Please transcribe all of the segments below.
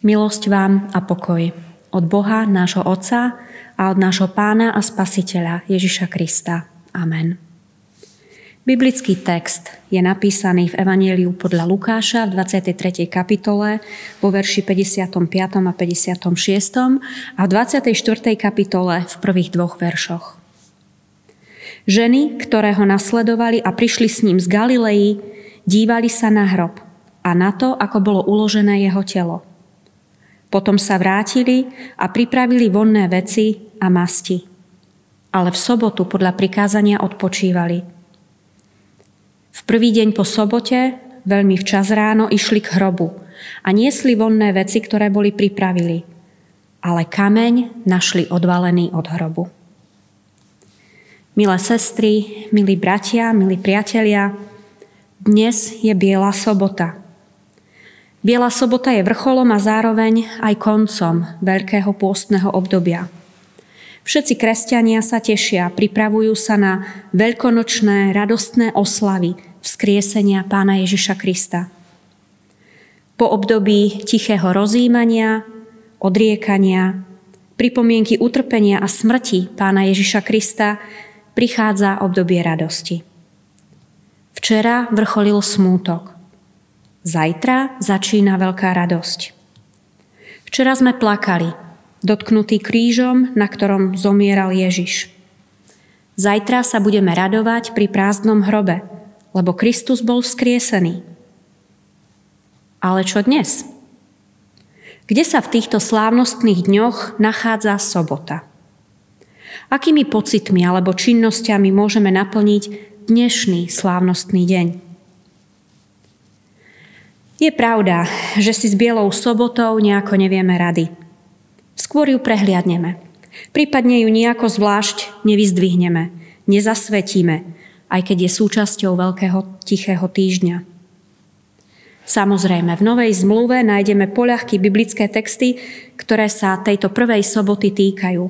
Milosť vám a pokoj od Boha, nášho Otca a od nášho Pána a Spasiteľa Ježiša Krista. Amen. Biblický text je napísaný v Evangeliu podľa Lukáša v 23. kapitole vo verši 55. a 56. a v 24. kapitole v prvých dvoch veršoch. Ženy, ktoré ho nasledovali a prišli s ním z Galilei, dívali sa na hrob a na to, ako bolo uložené jeho telo – potom sa vrátili a pripravili vonné veci a masti. Ale v sobotu podľa prikázania odpočívali. V prvý deň po sobote, veľmi včas ráno, išli k hrobu a niesli vonné veci, ktoré boli pripravili. Ale kameň našli odvalený od hrobu. Milé sestry, milí bratia, milí priatelia, dnes je Biela sobota – Biela sobota je vrcholom a zároveň aj koncom veľkého pôstneho obdobia. Všetci kresťania sa tešia, pripravujú sa na veľkonočné, radostné oslavy vzkriesenia Pána Ježiša Krista. Po období tichého rozjímania, odriekania, pripomienky utrpenia a smrti Pána Ježiša Krista prichádza obdobie radosti. Včera vrcholil smútok – Zajtra začína veľká radosť. Včera sme plakali, dotknutí krížom, na ktorom zomieral Ježiš. Zajtra sa budeme radovať pri prázdnom hrobe, lebo Kristus bol vzkriesený. Ale čo dnes? Kde sa v týchto slávnostných dňoch nachádza sobota? Akými pocitmi alebo činnosťami môžeme naplniť dnešný slávnostný deň? Je pravda, že si s Bielou sobotou nejako nevieme rady. Skôr ju prehliadneme. Prípadne ju nejako zvlášť nevyzdvihneme, nezasvetíme, aj keď je súčasťou Veľkého tichého týždňa. Samozrejme, v Novej zmluve nájdeme poľahky biblické texty, ktoré sa tejto prvej soboty týkajú.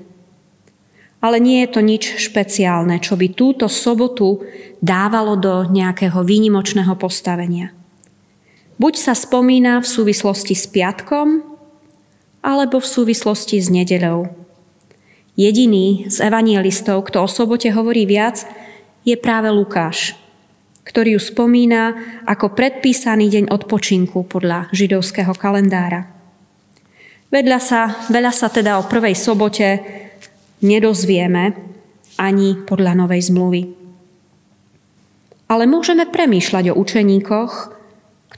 Ale nie je to nič špeciálne, čo by túto sobotu dávalo do nejakého výnimočného postavenia – Buď sa spomína v súvislosti s piatkom, alebo v súvislosti s nedeľou. Jediný z evangelistov, kto o sobote hovorí viac, je práve Lukáš, ktorý ju spomína ako predpísaný deň odpočinku podľa židovského kalendára. Vedľa sa, veľa sa teda o prvej sobote nedozvieme ani podľa novej zmluvy. Ale môžeme premýšľať o učeníkoch,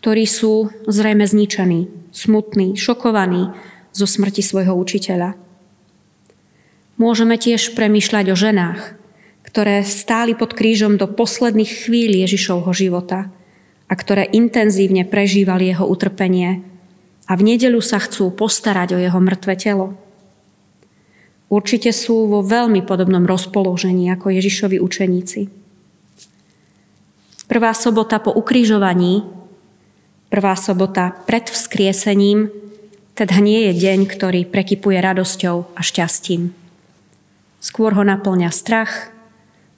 ktorí sú zrejme zničení, smutní, šokovaní zo smrti svojho učiteľa. Môžeme tiež premýšľať o ženách, ktoré stáli pod krížom do posledných chvíľ Ježišovho života a ktoré intenzívne prežívali jeho utrpenie a v nedelu sa chcú postarať o jeho mŕtve telo. Určite sú vo veľmi podobnom rozpoložení ako Ježišovi učeníci. Prvá sobota po ukrižovaní Prvá sobota pred vzkriesením teda nie je deň, ktorý prekypuje radosťou a šťastím. Skôr ho naplňa strach,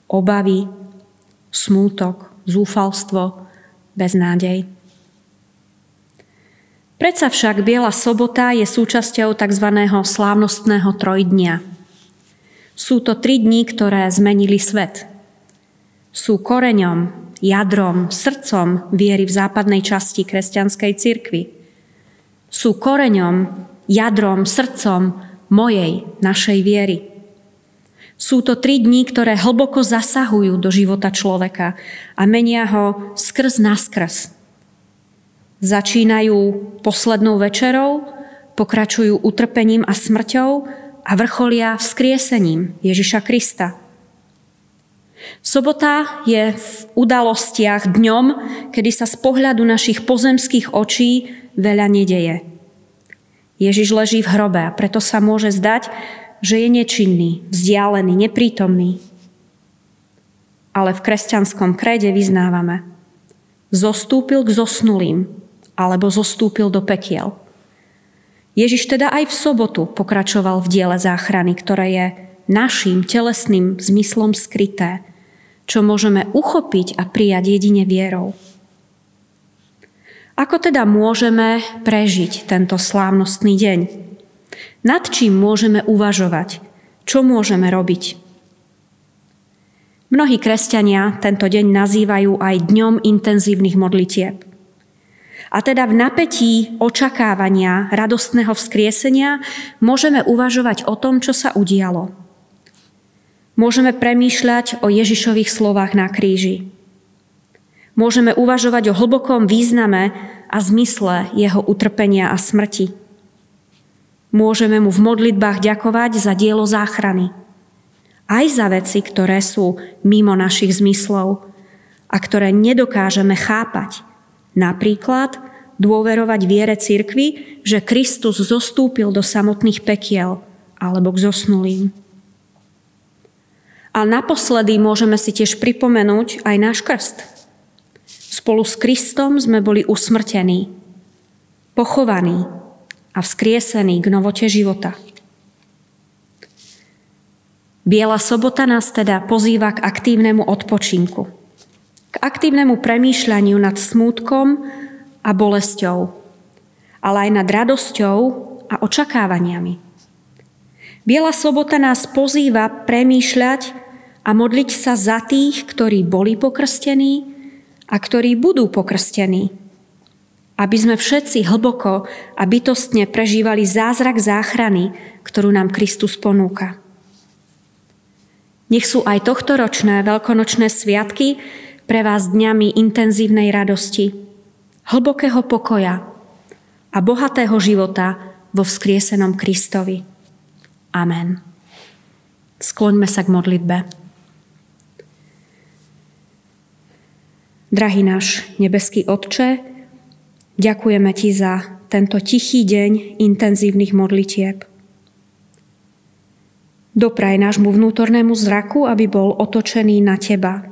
obavy, smútok, zúfalstvo, beznádej. Predsa však Biela sobota je súčasťou tzv. slávnostného trojdnia. Sú to tri dni, ktoré zmenili svet. Sú koreňom jadrom, srdcom viery v západnej časti kresťanskej cirkvy. Sú koreňom, jadrom, srdcom mojej, našej viery. Sú to tri dní, ktoré hlboko zasahujú do života človeka a menia ho skrz naskrz. Začínajú poslednou večerou, pokračujú utrpením a smrťou a vrcholia vzkriesením Ježiša Krista – Sobota je v udalostiach dňom, kedy sa z pohľadu našich pozemských očí veľa nedeje. Ježiš leží v hrobe a preto sa môže zdať, že je nečinný, vzdialený, neprítomný. Ale v kresťanskom krede vyznávame. Zostúpil k zosnulým, alebo zostúpil do pekiel. Ježiš teda aj v sobotu pokračoval v diele záchrany, ktoré je našim telesným zmyslom skryté, čo môžeme uchopiť a prijať jedine vierou. Ako teda môžeme prežiť tento slávnostný deň? Nad čím môžeme uvažovať? Čo môžeme robiť? Mnohí kresťania tento deň nazývajú aj dňom intenzívnych modlitieb. A teda v napätí očakávania radostného vzkriesenia môžeme uvažovať o tom, čo sa udialo. Môžeme premýšľať o Ježišových slovách na kríži. Môžeme uvažovať o hlbokom význame a zmysle jeho utrpenia a smrti. Môžeme mu v modlitbách ďakovať za dielo záchrany. Aj za veci, ktoré sú mimo našich zmyslov a ktoré nedokážeme chápať. Napríklad dôverovať viere cirkvi, že Kristus zostúpil do samotných pekiel alebo k zosnulým. A naposledy môžeme si tiež pripomenúť aj náš krst. Spolu s Kristom sme boli usmrtení, pochovaní a vzkriesení k novote života. Biela sobota nás teda pozýva k aktívnemu odpočinku, k aktívnemu premýšľaniu nad smútkom a bolesťou, ale aj nad radosťou a očakávaniami. Biela sobota nás pozýva premýšľať a modliť sa za tých, ktorí boli pokrstení a ktorí budú pokrstení. Aby sme všetci hlboko a bytostne prežívali zázrak záchrany, ktorú nám Kristus ponúka. Nech sú aj tohto ročné veľkonočné sviatky pre vás dňami intenzívnej radosti, hlbokého pokoja a bohatého života vo vzkriesenom Kristovi. Amen. Skloňme sa k modlitbe. Drahý náš nebeský Otče, ďakujeme Ti za tento tichý deň intenzívnych modlitieb. Dopraj nášmu vnútornému zraku, aby bol otočený na Teba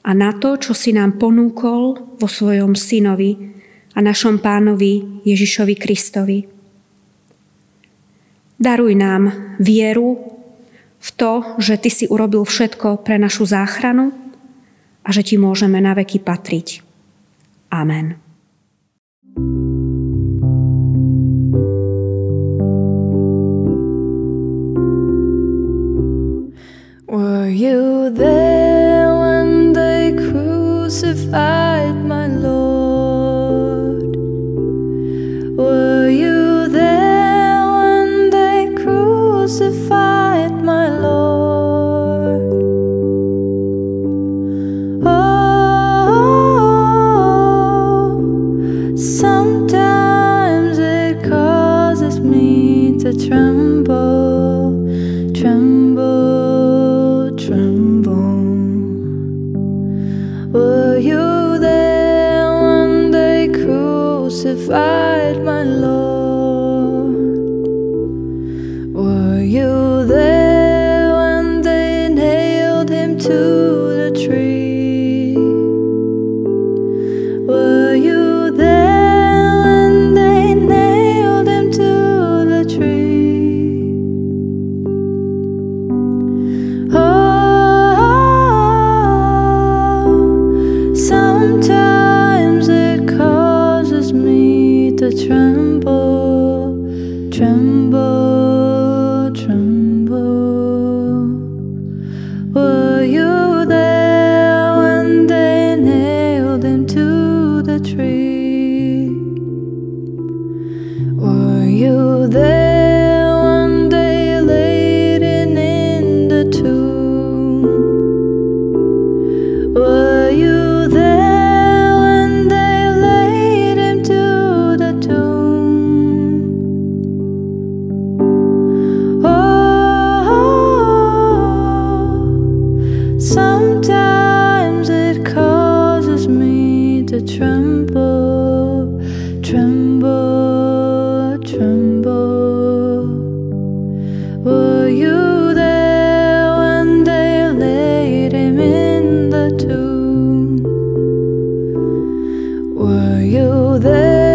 a na to, čo si nám ponúkol vo svojom synovi a našom pánovi Ježišovi Kristovi. Daruj nám vieru v to, že Ty si urobil všetko pre našu záchranu a že Ti môžeme na veky patriť. Amen. Sometimes it causes me to tremble, tremble, tremble. Were you there when they nailed him to the tree? Were you there? Are you there?